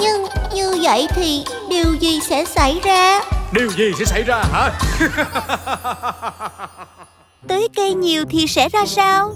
Nhưng như vậy thì điều gì sẽ xảy ra? Điều gì sẽ xảy ra hả? Tưới cây nhiều thì sẽ ra sao?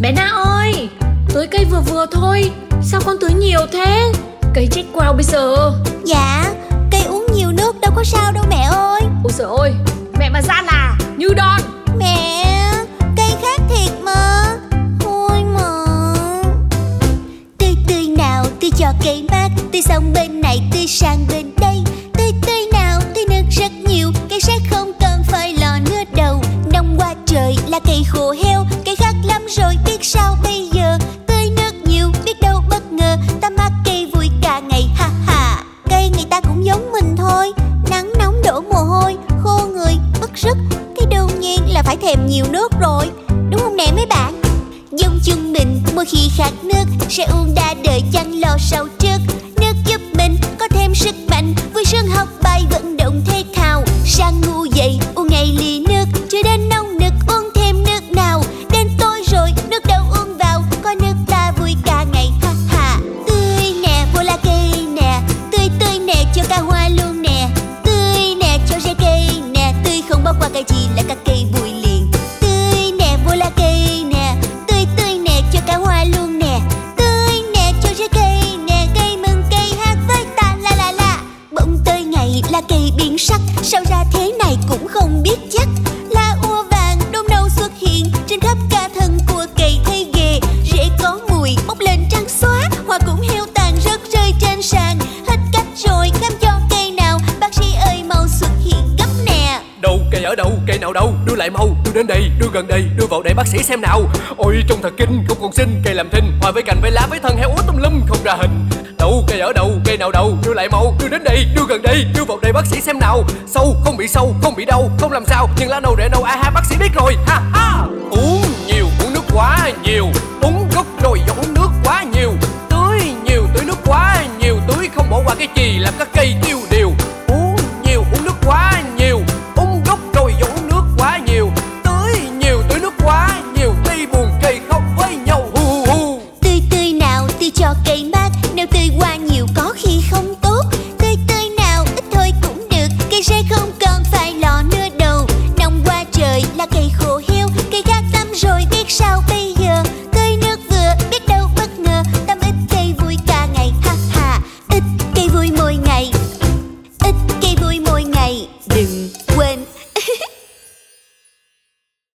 Bé Na ơi Tưới cây vừa vừa thôi. Sao con tưới nhiều thế? Cây chết quao bây giờ. Dạ, cây uống nhiều nước đâu có sao đâu mẹ ơi. Ôi trời ơi Mẹ mà ra là Như đòn tươi cho cây mát Tươi xong bên này, tươi sang bên đây. Tươi tươi nào, tươi nước rất nhiều Cây sẽ không cần phải lo nữa đâu. Đông qua trời là cây khô heo Cây khác lắm rồi biết sao bây giờ? Tươi nước nhiều, biết đâu bất ngờ Ta mắc cây vui cả ngày ha ha. Cây người ta cũng giống mình thôi Nắng nóng đổ mồ hôi Khô người, bức sức Cái đương nhiên là phải thèm nhiều nước rồi. Đúng không nè mấy bạn? Giống chung mình, mỗi khi khát nước, Sẽ uống đa đời chẳng lo sau trước. Là cây biến sắc Sao ra thế này cũng không biết chắc. Cây ở đâu cây nào đâu, Đưa lại mau, đưa đến đây, đưa gần đây, Đưa vào đây bác sĩ xem nào. Ôi trông thật kinh không còn sinh cây làm thinh, Hòa với cành với lá với thân heo út tùm lum không ra hình. Đâu cây ở đâu cây nào đâu, Đưa lại mau, đưa đến đây, đưa gần đây, Đưa vào đây bác sĩ xem nào. Sâu, không bị sâu, không bị đau, Không làm sao, nhưng lá nâu rễ nâu, a ha, bác sĩ biết rồi, ha ha. Uống nhiều, uống nước quá nhiều, Uống gốc rồi uống nước quá nhiều. Tưới nhiều, tưới nước quá nhiều, Tưới không bỏ qua cái gì làm các cây tiêu 给妈